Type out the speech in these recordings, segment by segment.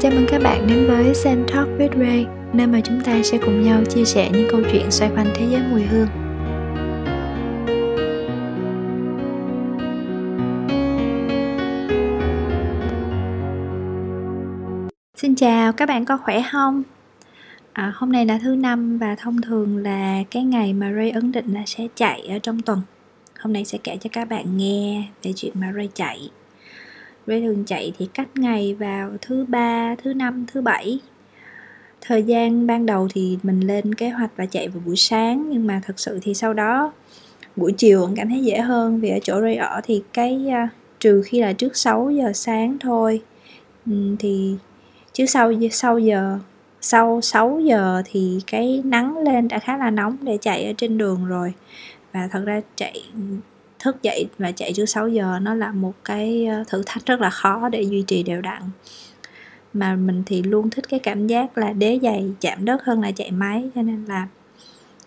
Chào mừng các bạn đến với Sen Talk with Ray, nơi mà chúng ta sẽ cùng nhau chia sẻ những câu chuyện xoay quanh thế giới mùi hương. Xin chào, các bạn có khỏe không? À, hôm nay là thứ năm và thông thường là cái ngày mà Ray ấn định là sẽ chạy ở trong tuần. Hôm nay sẽ kể cho các bạn nghe về chuyện mà Ray chạy Ray thường chạy thì cách ngày vào thứ ba thứ năm thứ bảy. Thời gian ban đầu thì mình lên kế hoạch và chạy vào buổi sáng nhưng mà thật sự thì sau đó buổi chiều vẫn cảm thấy dễ hơn vì ở chỗ Ray ở thì cái uh, trừ khi là trước 6 giờ sáng thôi. Thì chứ sau sau giờ sau 6 giờ thì cái nắng lên đã khá là nóng để chạy ở trên đường rồi. Và thật ra chạy thức dậy và chạy trước 6 giờ nó là một cái ờ, thử thách rất là khó để duy trì đều đặn. Mà mình thì luôn thích cái cảm giác là đế giày chạm đất hơn là chạy máy cho nên là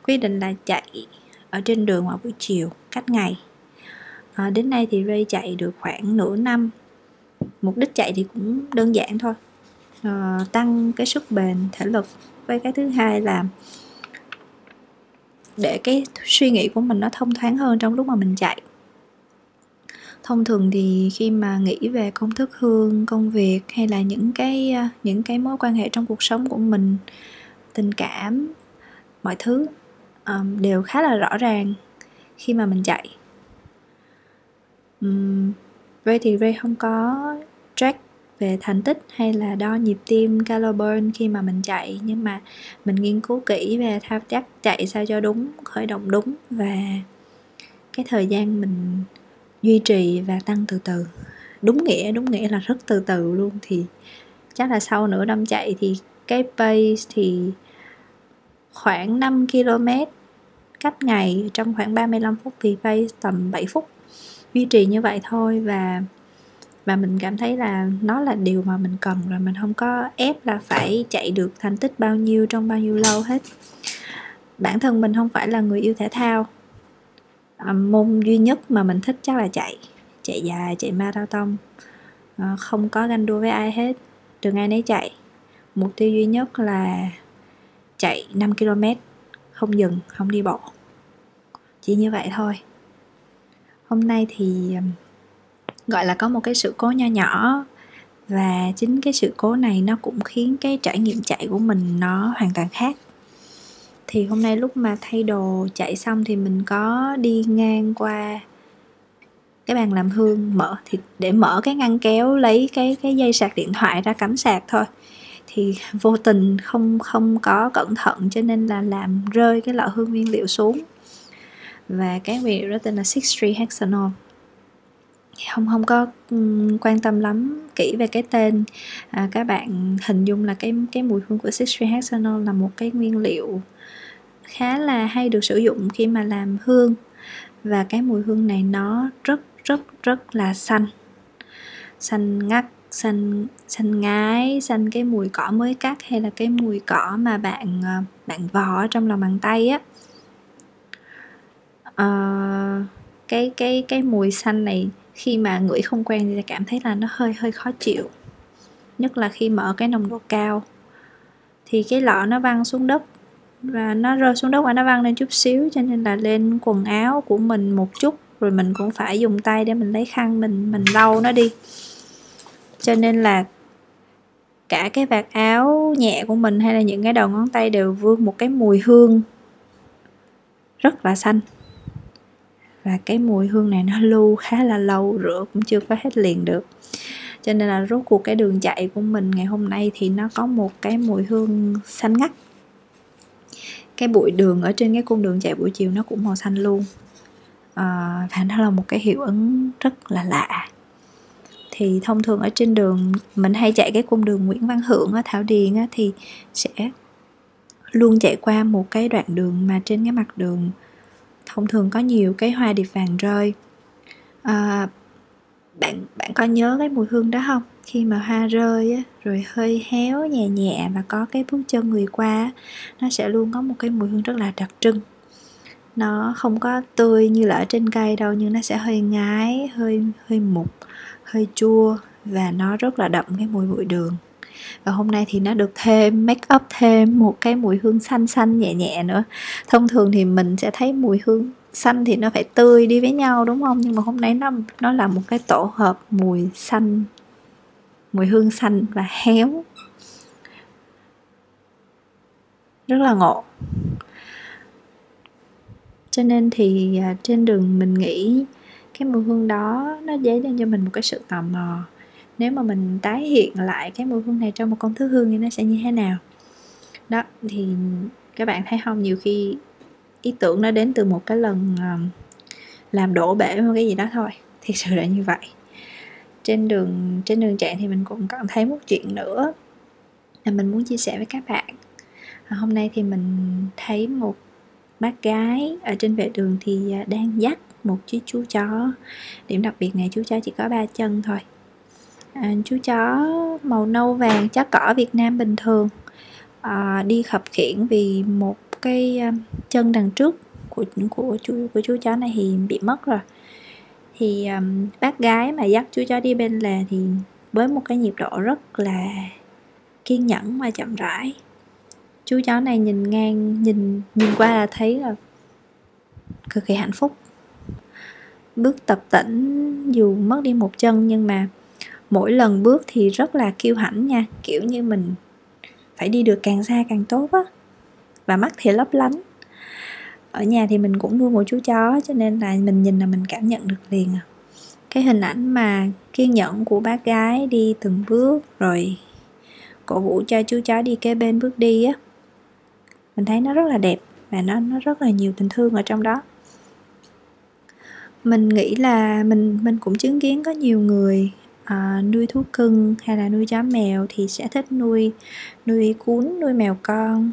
quyết định là chạy ở trên đường vào buổi chiều cách ngày. À, đến nay thì Ray chạy được khoảng nửa năm. Mục đích chạy thì cũng đơn giản thôi. À, tăng cái sức bền thể lực với cái thứ hai là để cái suy nghĩ của mình nó thông thoáng hơn trong lúc mà mình chạy. Thông thường thì khi mà nghĩ về công thức hương công việc hay là những cái à, những cái mối quan hệ trong cuộc sống của mình tình cảm mọi thứ um, đều khá là rõ ràng khi mà mình chạy. Um, Ray thì Ray không có track về thành tích hay là đo nhịp tim, calo burn khi mà mình chạy. Nhưng mà mình nghiên cứu kỹ về thao tác chạy sao cho đúng, khởi động đúng và cái thời gian mình duy trì và tăng từ từ. Đúng nghĩa đúng nghĩa là rất từ từ luôn. Thì chắc là sau nửa năm chạy thì cái pace thì khoảng 5 km cách ngày, trong khoảng 35 phút thì pace tầm 7 phút. Duy trì như vậy thôi và mà mình cảm thấy là nó là điều mà mình cần rồi mình không có ép là phải chạy được thành tích bao nhiêu trong bao nhiêu lâu hết. Bản thân mình không phải là người yêu thể thao. À, môn duy nhất mà mình thích chắc là chạy chạy dài chạy marathon. À, không có ganh đua với ai hết. Đường ai nấy chạy. Mục tiêu duy nhất là chạy 5 km không dừng không đi bộ. Chỉ như vậy thôi. Hôm nay thì gọi là có một cái sự cố nho nhỏ. Và chính cái sự cố này nó cũng khiến cái trải nghiệm chạy của mình nó hoàn toàn khác. Thì hôm nay lúc mà thay đồ chạy xong thì mình có đi ngang qua cái bàn làm hương mở, thì để mở cái ngăn kéo lấy cái cái dây sạc điện thoại ra cắm sạc thôi. Thì vô tình không không có cẩn thận cho nên là làm rơi cái lọ hương nguyên liệu xuống. Và cái nguyên liệu đó tên là Six Tree Hexanol không không có quan tâm lắm kỹ về cái tên. À, các bạn hình dung là cái cái mùi hương của Six Tree Hexanol là một cái nguyên liệu khá là hay được sử dụng khi mà làm hương. Và cái mùi hương này nó rất rất rất là xanh. Xanh ngắt xanh xanh ngái xanh cái mùi cỏ mới cắt hay là cái mùi cỏ mà bạn à, bạn vò trong lòng bàn tay á. À, cái cái cái mùi xanh này khi mà ngửi không quen thì cảm thấy là nó hơi hơi khó chịu. Nhất là khi mở cái nồng độ cao. Thì cái lọ nó văng xuống đất và nó rơi xuống đất và nó văng lên chút xíu, cho nên là lên quần áo của mình một chút, rồi mình cũng phải dùng tay để mình lấy khăn mình mình lau nó đi. Cho nên là cả cái vạt áo nhẹ của mình hay là những cái đầu ngón tay đều vương một cái mùi hương rất là xanh và cái mùi hương này nó lưu khá là lâu rửa cũng chưa có hết liền được. Cho nên là rốt cuộc cái đường chạy của mình ngày hôm nay thì nó có một cái mùi hương xanh ngắt. Cái bụi đường ở trên cái cung đường chạy buổi chiều nó cũng màu xanh luôn. À, và nó là một cái hiệu ứng rất là lạ. Thì thông thường ở trên đường mình hay chạy cái cung đường Nguyễn Văn Hưởng ở Thảo Điền á, thì sẽ luôn chạy qua một cái đoạn đường mà trên cái mặt đường thông thường có nhiều cái hoa điệp vàng rơi. À, bạn bạn có nhớ cái mùi hương đó không? Khi mà hoa rơi á, rồi hơi héo nhẹ nhẹ và có cái bước chân người qua nó sẽ luôn có một cái mùi hương rất là đặc trưng. Nó không có tươi như là ở trên cây đâu nhưng nó sẽ hơi ngái hơi hơi mục hơi chua và nó rất là đậm cái mùi bụi đường và hôm nay thì nó được thêm, make up thêm một cái mùi hương xanh xanh nhẹ nhẹ nữa. Thông thường thì mình sẽ thấy mùi hương xanh thì nó phải tươi đi với nhau, đúng không? Nhưng mà hôm nay nó nó là một cái tổ hợp mùi xanh, mùi hương xanh và héo. Rất là ngộ. Cho nên thì à, trên đường mình nghĩ cái mùi hương đó nó dấy lên cho mình một cái sự tò mò nếu mà mình tái hiện lại cái mùi hương này trong một công thức hương thì nó sẽ như thế nào? Đó, thì các bạn thấy không? Nhiều khi ý tưởng nó đến từ một cái lần ờ, làm đổ bể một cái gì đó thôi. Thiệt sự là như vậy. Trên đường trên đường chạy thì mình cũng cảm thấy một chuyện nữa. Là mình muốn chia sẻ với các bạn. Ờ, hôm nay thì mình thấy một bác gái ở trên vệ đường thì ờ, đang dắt một chiếc chú chó. Điểm đặc biệt này, chú chó chỉ có ba chân thôi à, chú chó màu nâu vàng chó cỏ Việt Nam bình thường. À, đi khập khiễng vì một cái à, chân đằng trước của của chú của chú chó này thì bị mất rồi. Thì um, bác gái mà dắt chú chó đi bên lề thì với một cái nhịp độ rất là kiên nhẫn và chậm rãi. Chú chó này nhìn ngang nhìn nhìn qua là thấy là cực kỳ hạnh phúc. Bước tập tĩnh dù mất đi một chân nhưng mà mỗi lần bước thì rất là kiêu hãnh nha. Kiểu như mình phải đi được càng xa càng tốt á. Và mắt thì lấp lánh. Ở nhà thì mình cũng nuôi một chú chó, cho nên là mình nhìn là mình cảm nhận được liền à. Cái hình ảnh mà kiên nhẫn của bác gái đi từng bước, rồi cổ vũ cho chú chó đi kế bên bước đi á. Mình thấy nó rất là đẹp và nó nó rất là nhiều tình thương ở trong đó. Mình nghĩ là mình mình cũng chứng kiến có nhiều người à, nuôi thú cưng hay là nuôi chó mèo thì sẽ thích nuôi nuôi cún, nuôi mèo con.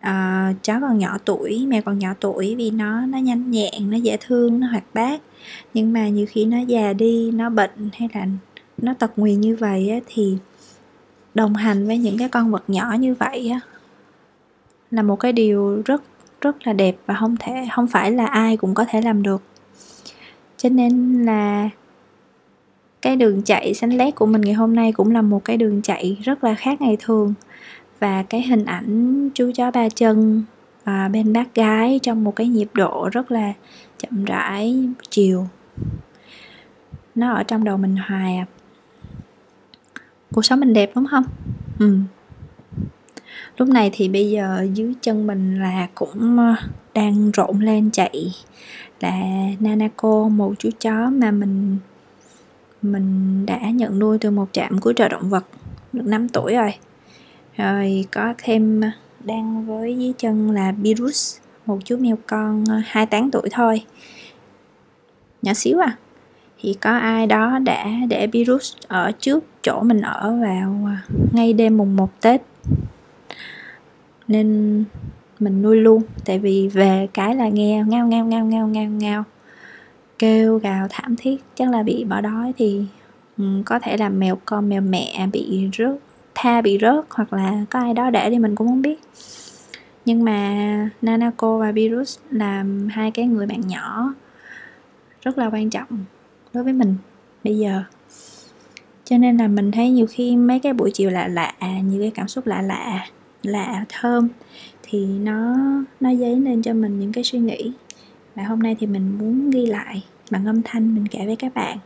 À, chó còn nhỏ tuổi mèo còn nhỏ tuổi vì nó nó nhanh nhẹn nó dễ thương nó hoạt bát. Nhưng mà nhiều khi nó già đi nó bệnh hay là nó tật nguyền như vậy á, thì đồng hành với những cái con vật nhỏ như vậy á, là một cái điều rất rất là đẹp và không thể không phải là ai cũng có thể làm được. Cho nên là cái đường chạy xanh lét của mình ngày hôm nay cũng là một cái đường chạy rất là khác ngày thường. Và cái hình ảnh chú chó ba chân và bên bác gái trong một cái nhịp độ rất là chậm rãi, chiều. Nó ở trong đầu mình hoài à. Cuộc sống mình đẹp đúng không? Ừ. Lúc này thì bây giờ dưới chân mình là cũng ờ, đang rộn lên chạy là Nanako, một chú chó mà mình mình đã nhận nuôi từ một trạm cứu trợ động vật được 5 tuổi rồi. Rồi có thêm à, đang với dưới chân là Virus một chú mèo con ờ, hai tháng tuổi thôi. Nhỏ xíu à. Thì có ai đó đã để virus ở trước chỗ mình ở vào à, ngay đêm mùng 1 Tết. Nên mình nuôi luôn tại vì về cái là nghe ngao ngao ngao ngao ngao ngao kêu gào thảm thiết chắc là bị bỏ đói thì um, có thể là mèo con mèo mẹ bị rớt tha bị rớt hoặc là có ai đó để thì mình cũng không biết. Nhưng mà Nanako và Virus là hai cái người bạn nhỏ rất là quan trọng đối với mình bây giờ. Cho nên là mình thấy nhiều khi mấy cái buổi chiều lạ lạ những cái cảm xúc lạ lạ lạ thơm thì nó nó dấy lên cho mình những cái suy nghĩ và hôm nay thì mình muốn ghi lại bằng âm thanh mình kể với các bạn.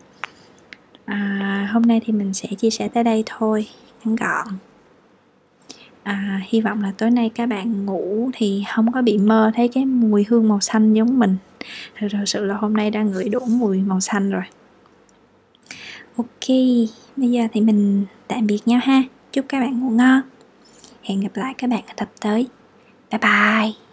À, hôm nay thì mình sẽ chia sẻ tới đây thôi ngắn gọn. À, hy vọng là tối nay các bạn ngủ thì không có bị mơ thấy cái mùi hương màu xanh giống mình. Thật sự là hôm nay đã ngửi đủ mùi màu xanh rồi. Ok bây giờ thì mình tạm biệt nhau ha. Chúc các bạn ngủ ngon. Hẹn gặp lại các bạn ở tập tới. Bye bye.